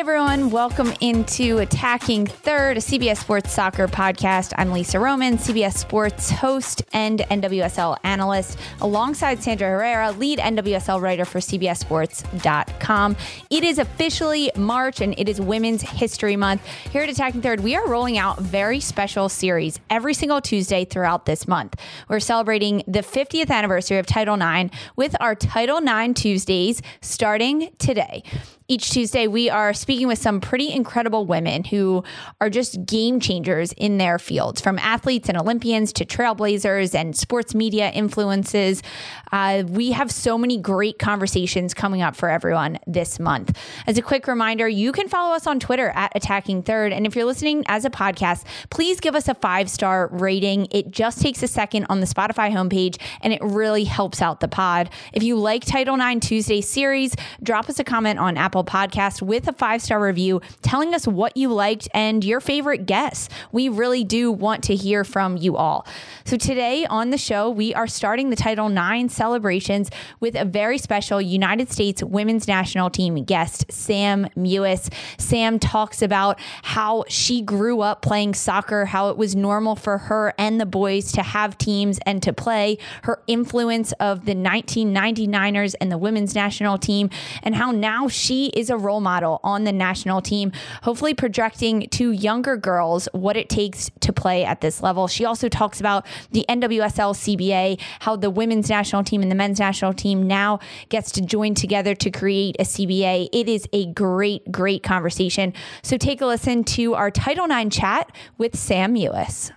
Everyone. Welcome into Attacking Third, a CBS Sports Soccer podcast. I'm Lisa Roman, CBS Sports host and NWSL analyst, alongside Sandra Herrera, lead NWSL writer for CBSSports.com. It is officially March and it is Women's History Month. Here at Attacking Third, we are rolling out very special series every single Tuesday throughout this month. We're celebrating the 50th anniversary of Title IX with our Title IX Tuesdays starting today each Tuesday, we are speaking with some pretty incredible women who are just game changers in their fields, from athletes and Olympians to trailblazers and sports media influences. Uh, we have so many great conversations coming up for everyone this month. As a quick reminder, you can follow us on Twitter at Attacking Third. And if you're listening as a podcast, please give us a five star rating. It just takes a second on the Spotify homepage and it really helps out the pod. If you like Title IX Tuesday series, drop us a comment on Apple Apple Podcast with a five star review telling us what you liked and your favorite guests. We really do want to hear from you all. So today on the show, we are starting the Title IX celebrations with a very special United States women's national team guest, Sam Mewis. Sam talks about how she grew up playing soccer, how it was normal for her and the boys to have teams and to play, her influence of the 1999ers and the women's national team, and how now she is a role model on the national team, hopefully projecting to younger girls what it takes to play at this level. She also talks about the NWSL CBA, how the women's national team and the men's national team now gets to join together to create a CBA. It is a great, great conversation. So take a listen to our Title IX chat with Sam Mewis.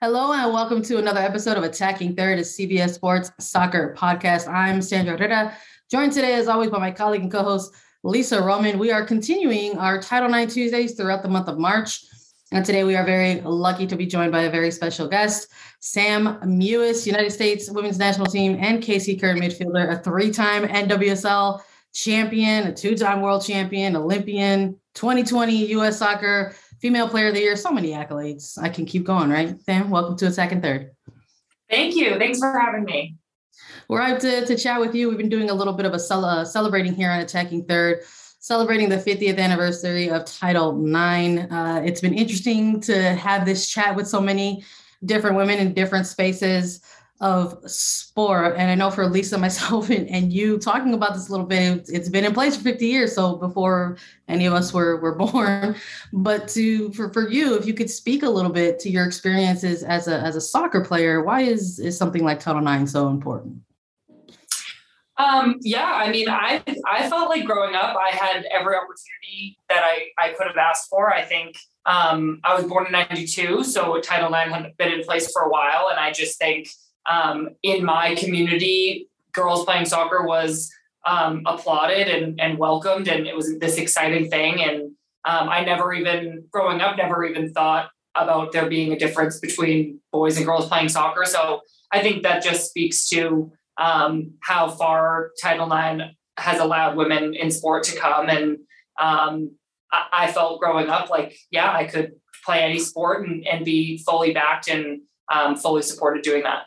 Hello and welcome to another episode of Attacking Third, a CBS Sports Soccer podcast. I'm Sandra Herrera, joined today as always by my colleague and co-host Lisa Roman. We are continuing our Title IX Tuesdays throughout the month of March. And today we are very lucky to be joined by a very special guest, Sam Mewis, United States Women's National Team and KC Current midfielder, a three-time NWSL champion, a two-time world champion, Olympian, 2020 US Soccer Female Player of the Year. So many accolades. I can keep going, right? Sam, welcome to a second third. Thank you. Thanks for having me. We're out to, to chat with you. We've been doing a little bit of a cel- uh, celebrating here on Attacking Third, celebrating the 50th anniversary of Title IX. Uh, it's been interesting to have this chat with so many different women in different spaces of sport. And I know for Lisa, myself, and, and you talking about this a little bit, it's been in place for 50 years. So before any of us were, were born, but to, for, for you, if you could speak a little bit to your experiences as a, as a soccer player, why is, is something like Title IX so important? Um, yeah, I mean, I I felt like growing up, I had every opportunity that I I could have asked for. I think um, I was born in '92, so Title IX had been in place for a while, and I just think um, in my community, girls playing soccer was um, applauded and and welcomed, and it was this exciting thing. And um, I never even growing up, never even thought about there being a difference between boys and girls playing soccer. So I think that just speaks to um, how far Title IX has allowed women in sport to come. And um, I, I, felt growing up like, yeah, I could play any sport and, and be fully backed and um, fully supported doing that.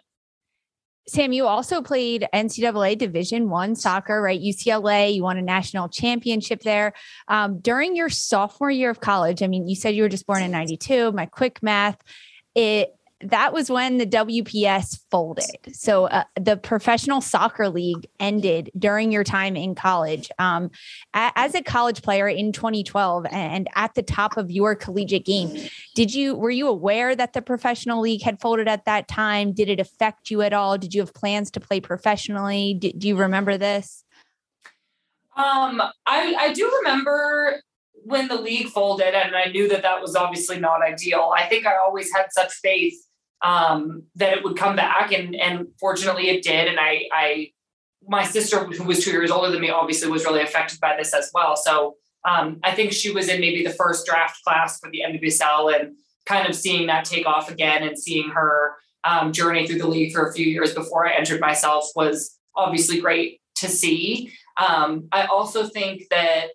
Sam, you also played NCAA Division One soccer, right? UCLA, you won a national championship there. Um, during your sophomore year of college, I mean, you said you were just born in '92. My quick math, it that was when the WPS folded. So uh, the professional soccer league ended during your time in college. Um, a- as a college player in 2012 and at the top of your collegiate game, did you were you aware that the professional league had folded at that time? Did it affect you at all? Did you have plans to play professionally? do you remember this? Um, I I do remember when the league folded, and I knew that that was obviously not ideal. I think I always had such faith um, that it would come back, and and fortunately it did. And I I my sister, who was two years older than me, obviously was really affected by this as well. So um, I think she was in maybe the first draft class for the NWSL, and kind of seeing that take off again, and seeing her um, journey through the league for a few years before I entered myself was obviously great to see. Um, I also think that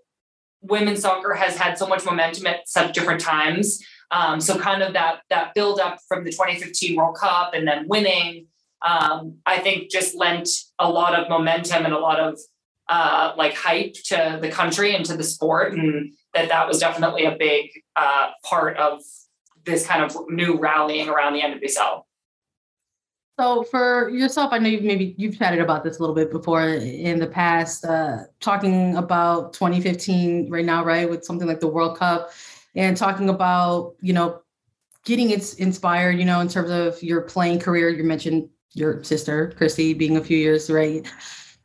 women's soccer has had so much momentum at such different times. Um, so kind of that that build up from the 2015 World Cup and then winning, um, I think just lent a lot of momentum and a lot of uh, like hype to the country and to the sport, and that that was definitely a big uh, part of this kind of new rallying around the NWSL. So for yourself, I know you've maybe you've chatted about this a little bit before in the past, uh, talking about 2015 right now, right, with something like the World Cup, and talking about you know getting it inspired, you know, in terms of your playing career. You mentioned your sister Kristie being a few years, right?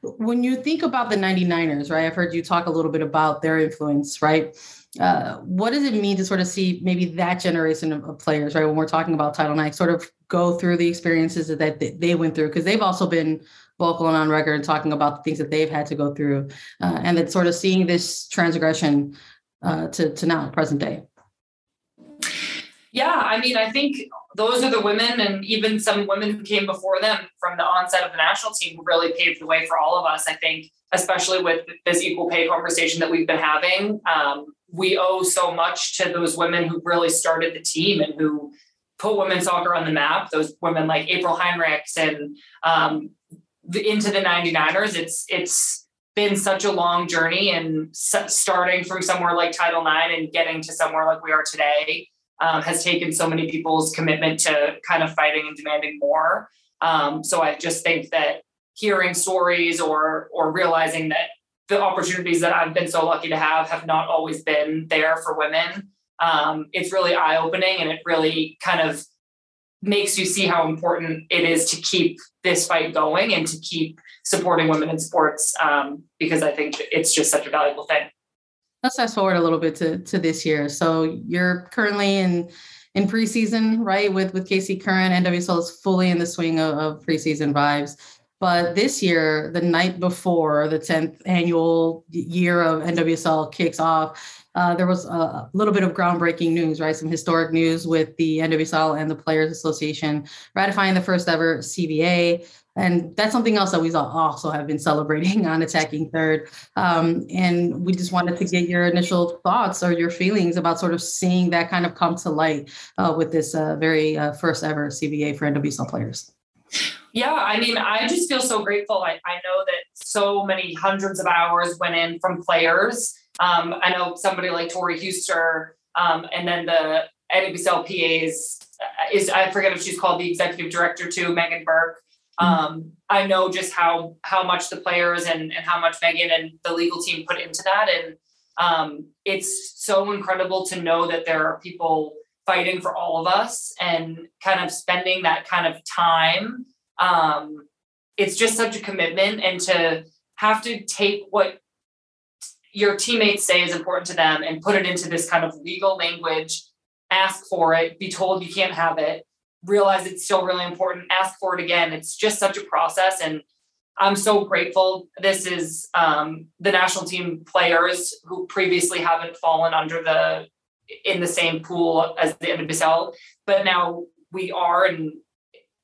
When you think about the 99ers, right? I've heard you talk a little bit about their influence, right? Uh, what does it mean to sort of see maybe that generation of, of, players, right? When we're talking about Title IX, sort of go through the experiences that they, they went through, because they've also been vocal and on record and talking about the things that they've had to go through, uh, and then sort of seeing this transgression uh, to, to now, present day. Yeah, I mean, I think those are the women, and even some women who came before them from the onset of the national team, who really paved the way for all of us. I think, especially with this equal pay conversation that we've been having, um, we owe so much to those women who really started the team and who put women's soccer on the map. Those women like April Heinrichs and um, the, into the 99ers. It's it's been such a long journey and starting from somewhere like Title IX and getting to somewhere like we are today um, has taken so many people's commitment to kind of fighting and demanding more. Um, so I just think that hearing stories or or realizing that the opportunities that I've been so lucky to have have not always been there for women. Um, it's really eye opening and it really kind of makes you see how important it is to keep this fight going and to keep supporting women in sports um, because I think it's just such a valuable thing. Let's fast forward a little bit to, to this year. So you're currently in in preseason, right? With with KC Current, NWSL is fully in the swing of, of preseason vibes. But this year, the night before the 10th annual year of NWSL kicks off, uh, there was a little bit of groundbreaking news, right? Some historic news with the NWSL and the Players Association ratifying the first ever CBA. And that's something else that we also have been celebrating on Attacking Third. Um, and we just wanted to get your initial thoughts or your feelings about sort of seeing that kind of come to light uh, with this uh, very uh, first ever CBA for NWSL players. Yeah, I mean, I just feel so grateful. I, I know that so many hundreds of hours went in from players. Um, I know somebody like Tori Huster, um, and then the NWSL PAs uh, is I forget if she's called the executive director too, Meghann Burke. Mm-hmm. Um, I know just how how much the players and and how much Meghann and the legal team put into that, and um, it's so incredible to know that there are people fighting for all of us and kind of spending that kind of time. Um, it's just such a commitment, and to have to take what your teammates say is important to them and put it into this kind of legal language, ask for it, be told you can't have it, realize it's still really important, ask for it again. It's just such a process. And I'm so grateful. This is um, the national team players who previously haven't fallen under the in the same pool as the NWSL, but now we are, and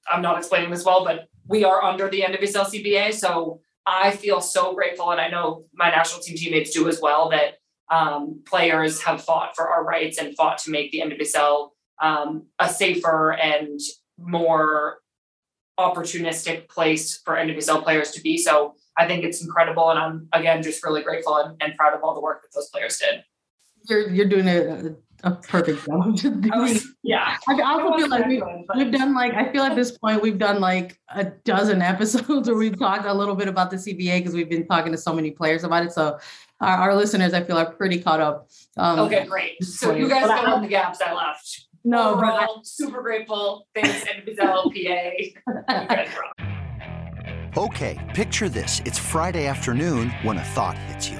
I'm not explaining this well, but we are under the NWSL CBA. So I feel so grateful, and I know my national team teammates do as well, that um, players have fought for our rights and fought to make the NWSL um, a safer and more opportunistic place for NWSL players to be. So I think it's incredible, and I'm again just really grateful and, and proud of all the work that those players did you're you're doing a, a perfect job. yeah. I also feel like we've, we've done like I feel at this point we've done like a dozen episodes where we've talked a little bit about the CBA because we've been talking to so many players about it. So our, our listeners, I feel, are pretty caught up. Um, okay, great. So you guys fill in the gaps I left. No, Overall, I, super grateful. Thanks, NWSL Okay, picture this: it's Friday afternoon when a thought hits you.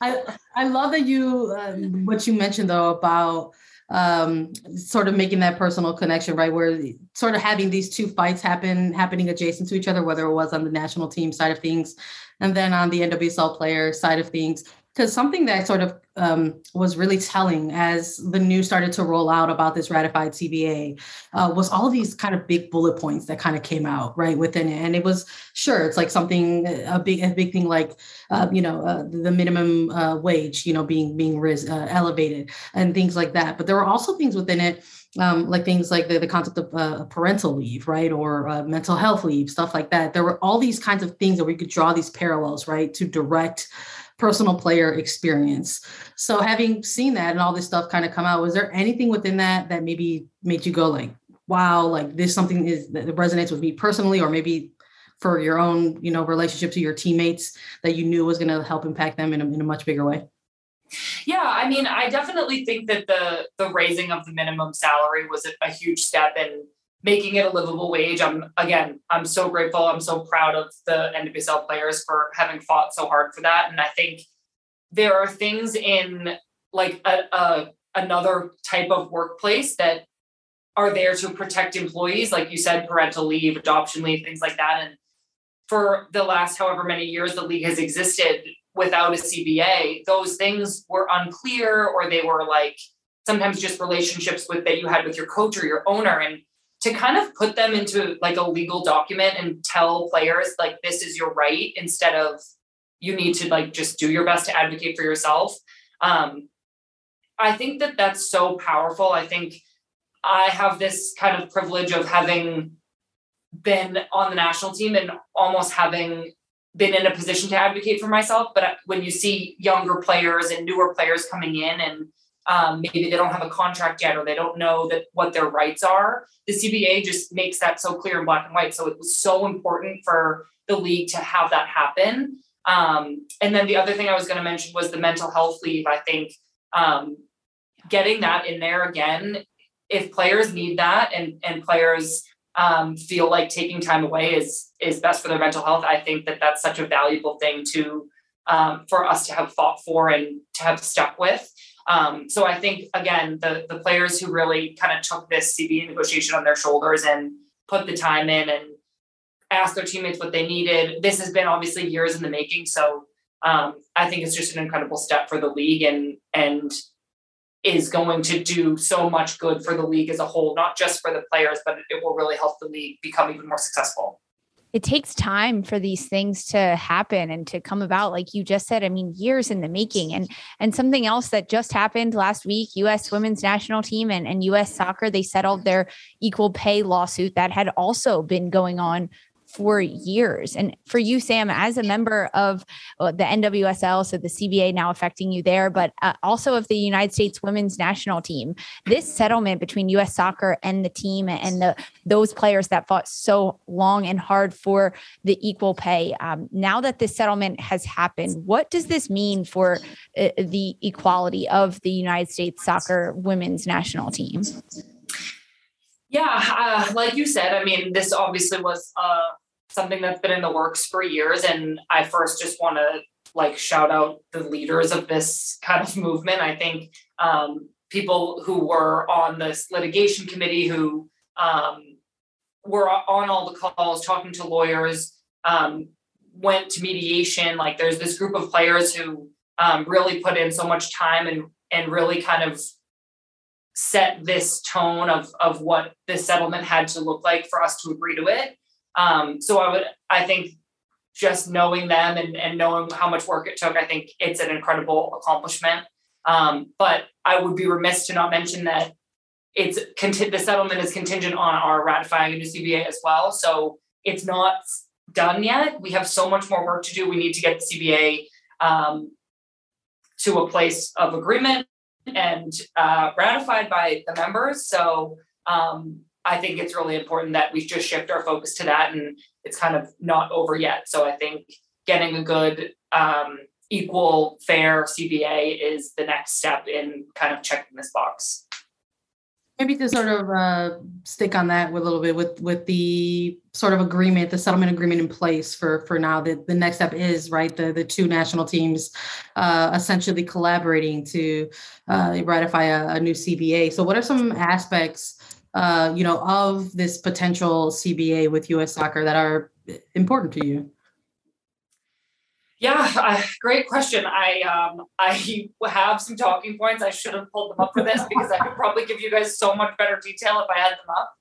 I, I love that you, um, what you mentioned though about um, sort of making that personal connection, right? Where sort of having these two fights happen, happening adjacent to each other, whether it was on the national team side of things and then on the NWSL player side of things because something that sort of um, was really telling as the news started to roll out about this ratified CBA uh, was all these kind of big bullet points that kind of came out right within it, and it was sure it's like something a big a big thing like uh, you know uh, the minimum uh, wage you know being being ris- uh, elevated and things like that, but there were also things within it um, like things like the, the concept of uh, parental leave, right, or uh, mental health leave, stuff like that. There were all these kinds of things that we could draw these parallels, right, to direct personal player experience. So having seen that and all this stuff kind of come out, was there anything within that that maybe made you go like, wow, like this something is that resonates with me personally, or maybe for your own, you know, relationship to your teammates that you knew was going to help impact them in a, in a much bigger way? Yeah, I mean, I definitely think that the the raising of the minimum salary was a, a huge step in making it a livable wage. I'm again, I'm so grateful. I'm so proud of the NWSL players for having fought so hard for that. And I think there are things in like a, a another type of workplace that are there to protect employees, like you said, parental leave, adoption leave, things like that. And for the last however many years the league has existed without a CBA, those things were unclear or they were like sometimes just relationships with that you had with your coach or your owner. And to kind of put them into like a legal document and tell players like this is your right instead of you need to like just do your best to advocate for yourself. Um, i think that that's so powerful. I think i have this kind of privilege of having been on the national team and almost having been in a position to advocate for myself but when you see younger players and newer players coming in and um, maybe they don't have a contract yet or they don't know that what their rights are. The cba just makes that so clear in black and white so it was so important for the league to have that happen. Um, and then the other thing i was going to mention was the mental health leave. I think um, getting that in there again if players need that and and players um, feel like taking time away is is best for their mental health i think that that's such a valuable thing to um, for us to have fought for and to have stuck with um, so I think again, the the players who really kind of took this CBA negotiation on their shoulders and put the time in and asked their teammates what they needed. This has been obviously years in the making. So um, I think it's just an incredible step for the league and and is going to do so much good for the league as a whole, not just for the players, but it will really help the league become even more successful it takes time for these things to happen and to come about like you just said i mean years in the making. And and something else that just happened last week us women's national team and, and us soccer they settled their equal pay lawsuit that had also been going on for years. And for you, Sam, as a member of uh, the NWSL, so the CBA now affecting you there, but uh, also of the United States women's national team, this settlement between U.S. soccer and the team and the those players that fought so long and hard for the equal pay. Um, now that this settlement has happened, what does this mean for uh, the equality of the United States soccer women's national team? Yeah, uh, like you said, I mean, this obviously was uh, something that's been in the works for years, and I first just want to like shout out the leaders of this kind of movement. I think um, people who were on this litigation committee who um, were on all the calls, talking to lawyers, um, went to mediation. Like there's this group of players who um, really put in so much time and and really kind of set this tone of of what this settlement had to look like for us to agree to it. Um, so I would I think just knowing them and, and knowing how much work it took, I think it's an incredible accomplishment. Um, but I would be remiss to not mention that it's the settlement is contingent on our ratifying a new CBA as well. So it's not done yet. We have so much more work to do. We need to get the CBA um, to a place of agreement and uh, ratified by the members. So um, I think it's really important that we just shift our focus to that, and it's kind of not over yet. So I think getting a good, um, equal, fair CBA is the next step in kind of checking this box. Maybe to sort of uh, stick on that with a little bit with with the sort of agreement, the settlement agreement in place for for now. The the next step is right the the two national teams uh, essentially collaborating to uh, ratify a, a new CBA. So, what are some aspects? Uh, you know, of this potential CBA with U.S. Soccer that are important to you? Yeah, great question. I um, I have some talking points. I should have pulled them up for this because I could probably give you guys so much better detail if I had them up.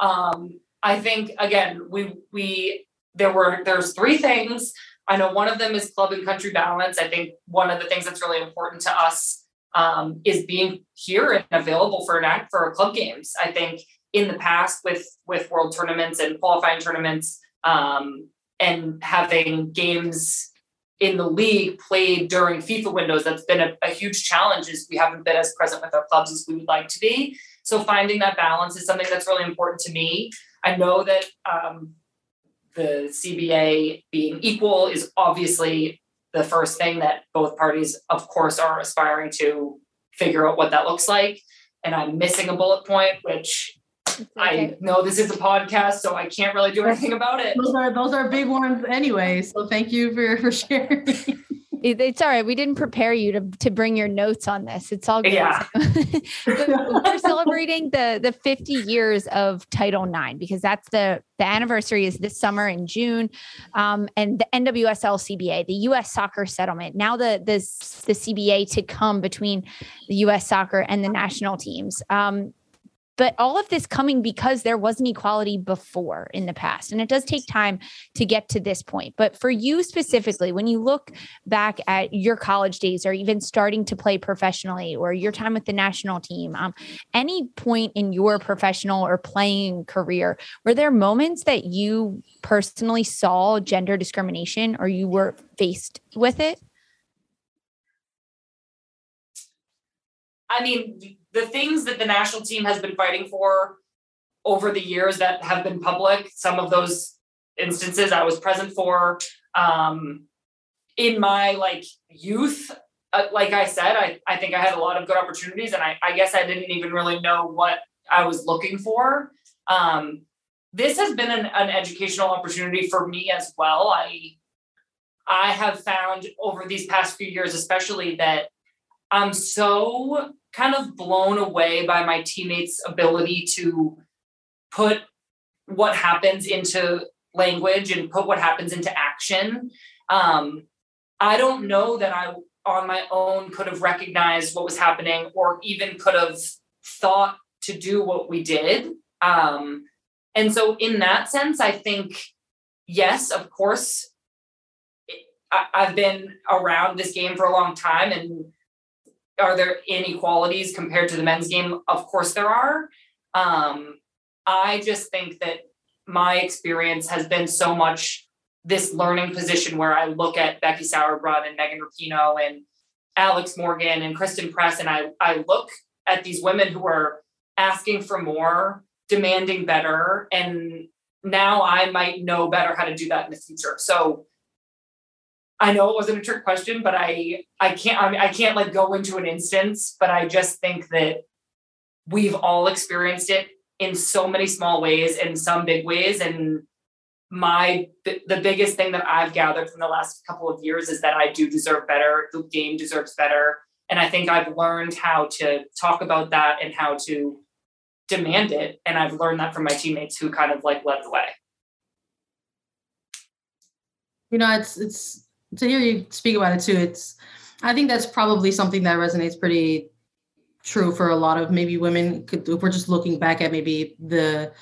Um, I think again, we we there were there's three things. I know one of them is club and country balance. I think one of the things that's really important to us um, is being here and available for an act for club games. I think in the past with with world tournaments and qualifying tournaments um, and having games in the league played during FIFA windows. That's been a, a, huge challenge is we haven't been as present with our clubs as we would like to be. So finding that balance is something that's really important to me. I know that um, the CBA being equal is obviously the first thing that both parties, of course, are aspiring to figure out what that looks like. And I'm missing a bullet point, which Okay. I know this is a podcast, so I can't really do anything about it. Those are those are big ones anyway. So thank you for for sharing. It's all right. We didn't prepare you to, to bring your notes on this. It's all good. Yeah. we're celebrating the the 50 years of Title IX because that's the the anniversary is this summer in June, um, and the NWSL CBA, the U.S. Soccer Settlement. Now the the the CBA to come between the U.S. Soccer and the national teams. Um, but all of this coming because there wasn't equality before in the past. And it does take time to get to this point. But for you specifically, when you look back at your college days or even starting to play professionally or your time with the national team, um, any point in your professional or playing career, were there moments that you personally saw gender discrimination or you were faced with it? I mean, the things that the national team has been fighting for over the years that have been public, some of those instances I was present for. Um, in my like youth, uh, like I said, I, I think I had a lot of good opportunities, and I, I guess I didn't even really know what I was looking for. Um, this has been an, an educational opportunity for me as well. I I have found over these past few years, especially that I'm so kind of blown away by my teammates' ability to put what happens into language and put what happens into action. Um, I don't know that I, on my own, could have recognized what was happening or even could have thought to do what we did. Um, and so, in that sense, I think, yes, of course, I, I've been around this game for a long time and are there inequalities compared to the men's game? Of course there are. Um, I just think that my experience has been so much this learning position where I look at Becky Sauerbrunn and Megan Rapinoe and Alex Morgan and Christen Press, and I, I look at these women who are asking for more, demanding better, and now I might know better how to do that in the future. So I know it wasn't a trick question, but I I can't I, mean, I can't like go into an instance, but I just think that we've all experienced it in so many small ways and some big ways. And my the biggest thing that I've gathered from the last couple of years is that I do deserve better. The game deserves better. And I think I've learned how to talk about that and how to demand it. And I've learned that from my teammates who kind of like led the way. You know, it's it's to hear you speak about it too. It's I think that's probably something that resonates pretty true for a lot of maybe women. If we're just looking back at maybe the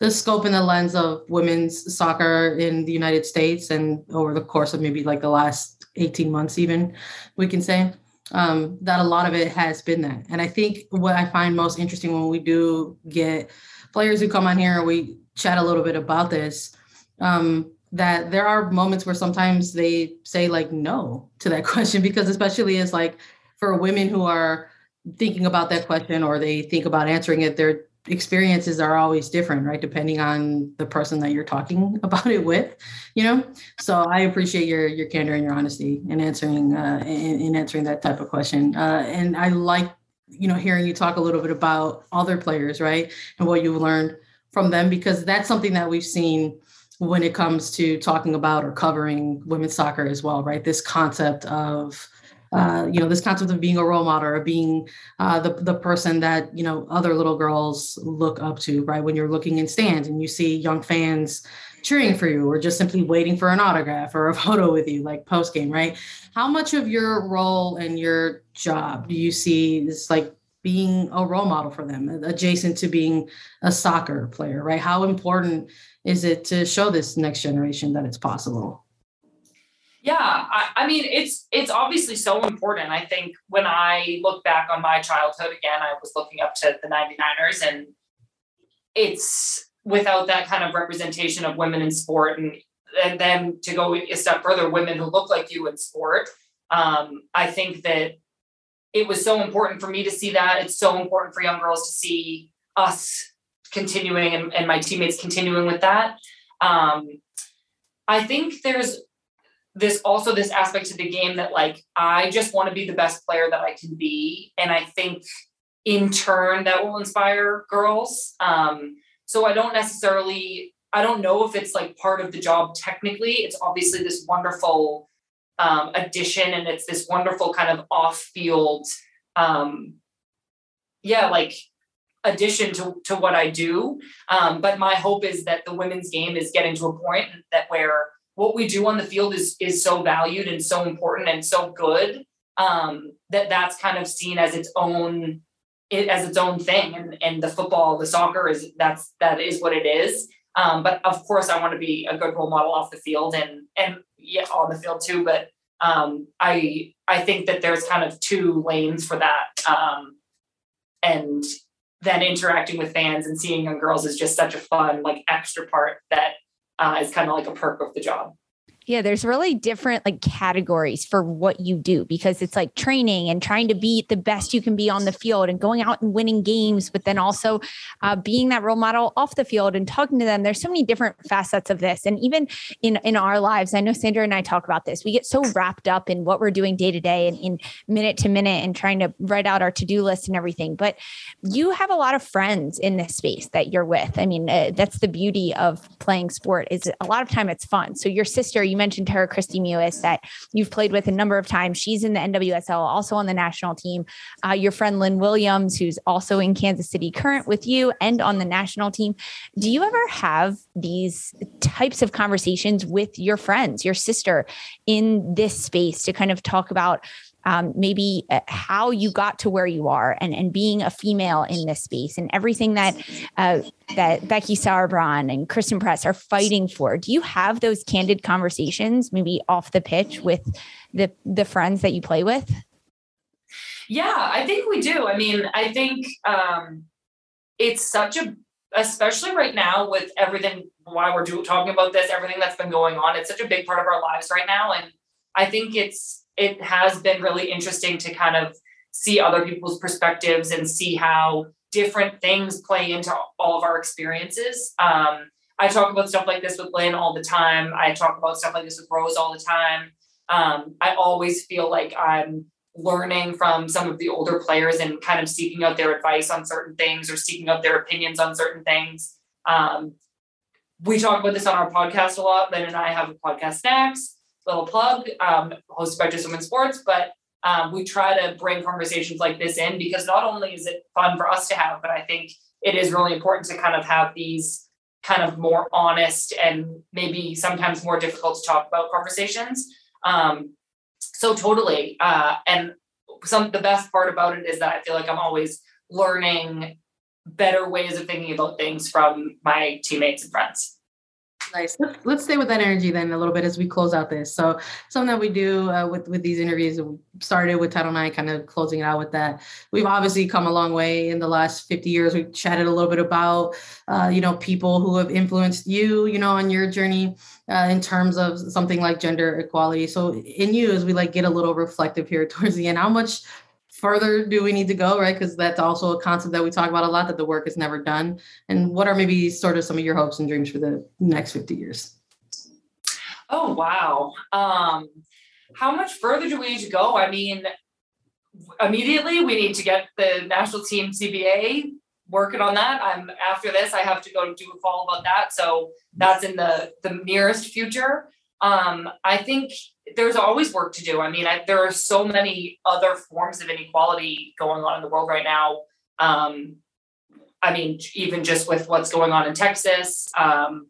the scope and the lens of women's soccer in the United States and over the course of maybe like the last 18 months, even we can say um, that a lot of it has been that. And I think what I find most interesting when we do get players who come on here and we chat a little bit about this, um, that there are moments where sometimes they say like no to that question because especially as like for women who are thinking about that question or they think about answering it, their experiences are always different, right? Depending on the person that you're talking about it with, you know. So I appreciate your your candor and your honesty in answering uh, in, in answering that type of question. Uh, and I like you know hearing you talk a little bit about other players, right, and what you've learned from them because that's something that we've seen when it comes to talking about or covering women's soccer as well, right? This concept of uh, you know this concept of being a role model or being uh, the the person that you know other little girls look up to, right? When you're looking in stands and you see young fans cheering for you or just simply waiting for an autograph or a photo with you, like post game, right? How much of your role and your job do you see is like being a role model for them, adjacent to being a soccer player, right? How important is it to show this next generation that it's possible? Yeah, I, I, mean it's it's obviously so important. I think when I look back on my childhood again, I was looking up to the 99ers and it's without that kind of representation of women in sport and and then to go a step further, women who look like you in sport. Um, I think that it was so important for me to see that. It's so important for young girls to see us continuing and, and my teammates continuing with that. Um, I think there's this also this aspect to the game that like I just want to be the best player that I can be, and I think in turn that will inspire girls. Um, so I don't necessarily I don't know if it's like part of the job technically. It's obviously this wonderful um, addition, and it's this wonderful kind of off field, um, yeah, like addition to, to what I do. Um, but my hope is that the women's game is getting to a point that where what we do on the field is is so valued and so important and so good um, that that's kind of seen as its own it, as its own thing and and the football the soccer is that's that is what it is um, but of course i want to be a good role model off the field and and yeah on the field too but um, i i think that there's kind of two lanes for that um, and then interacting with fans and seeing young girls is just such a fun like extra part that uh, is kind of like a perk of the job. Yeah, there's really different like categories for what you do because it's like training and trying to be the best you can be on the field and going out and winning games, but then also uh, being that role model off the field and talking to them. There's so many different facets of this, and even in in our lives, I know Sandra and I talk about this. We get so wrapped up in what we're doing day to day and in minute to minute and trying to write out our to do list and everything. But you have a lot of friends in this space that you're with. I mean, uh, that's the beauty of playing sport is a lot of time it's fun. So your sister you mentioned her, Kristie Mewis, that you've played with a number of times. She's in the NWSL, also on the national team. Uh, your friend Lynn Williams, who's also in Kansas City current with you and on the national team. Do you ever have these types of conversations with your friends, your sister in this space to kind of talk about um, maybe uh, how you got to where you are and, and being a female in this space and everything that uh, that Becky Sauerbrunn and Christen Press are fighting for. Do you have those candid conversations, maybe off the pitch with the the friends that you play with? Yeah, I think we do. I mean, I think um, it's such a, especially right now with everything, why we're do, talking about this, everything that's been going on, it's such a big part of our lives right now. And I think it's it has been really interesting to kind of see other people's perspectives and see how different things play into all of our experiences. Um, I talk about stuff like this with Lynn all the time. I talk about stuff like this with Rose all the time. Um, I always feel like I'm learning from some of the older players and kind of seeking out their advice on certain things or seeking out their opinions on certain things. Um, we talk about this on our podcast a lot. Lynn and I have a podcast, Snacks, little plug, um, hosted by Just Women Sports, but um, we try to bring conversations like this in because not only is it fun for us to have, but I think it is really important to kind of have these kind of more honest and maybe sometimes more difficult to talk about conversations. Um, so totally, uh, and some the best part about it is that I feel like I'm always learning better ways of thinking about things from my teammates and friends. Nice. Let's stay with that energy then a little bit as we close out this. So something that we do uh, with with these interviews started with Title IX, kind of closing it out with that. We've obviously come a long way in the last 50 years. We've chatted a little bit about, uh, you know, people who have influenced you, you know, on your journey uh, in terms of something like gender equality. So in you, as we like get a little reflective here towards the end, how much further do we need to go, right? Because that's also a concept that we talk about a lot that the work is never done. And what are maybe sort of some of your hopes and dreams for the next 50 years? Oh, wow. Um, how much further do we need to go? I mean, immediately we need to get the national team CBA working on that. I'm after this, I have to go do a call about that. So that's in the the nearest future. Um, I think there's always work to do. I mean, I, there are so many other forms of inequality going on in the world right now. Um, I mean, even just with what's going on in Texas, um,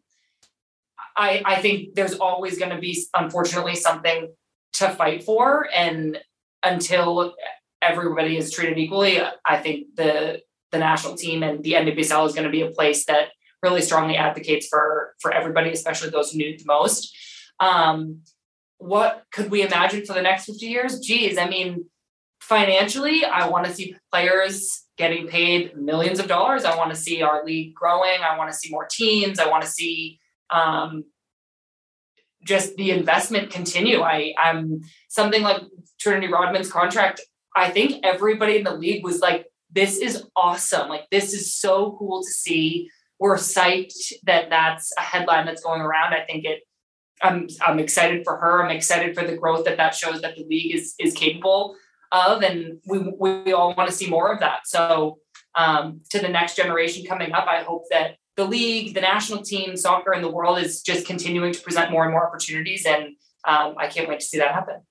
I, I think there's always going to be, unfortunately, something to fight for. And until everybody is treated equally, I think the the national team and the NWSL is going to be a place that really strongly advocates for for everybody, especially those who need it the most. Um, what could we imagine for the next 50 years? Geez, I mean, financially, I want to see players getting paid millions of dollars. I want to see our league growing. I want to see more teams. I want to see um, just the investment continue. I, I'm something like Trinity Rodman's contract. I think everybody in the league was like, this is awesome. Like, this is so cool to see. We're psyched that that's a headline that's going around. I think it I'm I'm excited for her. I'm excited for the growth that that shows that the league is is capable of, and we we all want to see more of that. So um, to the next generation coming up, I hope that the league, the national team, soccer in the world is just continuing to present more and more opportunities, and um, I can't wait to see that happen.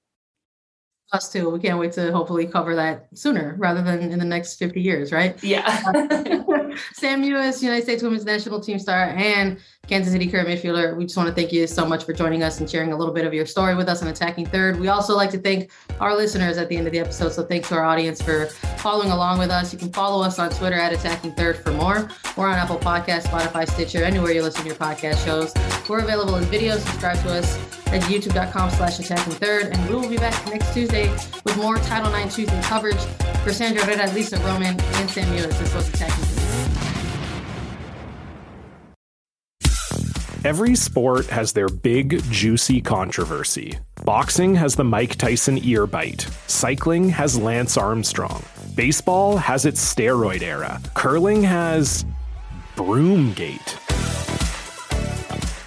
Us too. We can't wait to hopefully cover that sooner rather than in the next 50 years, right? Yeah. Sam Mewis, United States Women's National Team star and Kansas City current midfielder. We just want to thank you so much for joining us and sharing a little bit of your story with us on Attacking Third. We also like to thank our listeners at the end of the episode. So thanks to our audience for following along with us. You can follow us on Twitter at Attacking Third for more. We're on Apple Podcasts, Spotify, Stitcher, anywhere you listen to your podcast shows. We're available in video. Subscribe to us at youtube.com slash attacking third. And we will be back next Tuesday with more Title IX truth and coverage. For Sandra Herrera, Lisa Roman, and Sam this was Third. Every sport has their big, juicy controversy. Boxing has the Mike Tyson ear bite. Cycling has Lance Armstrong. Baseball has its steroid era. Curling has. Broomgate.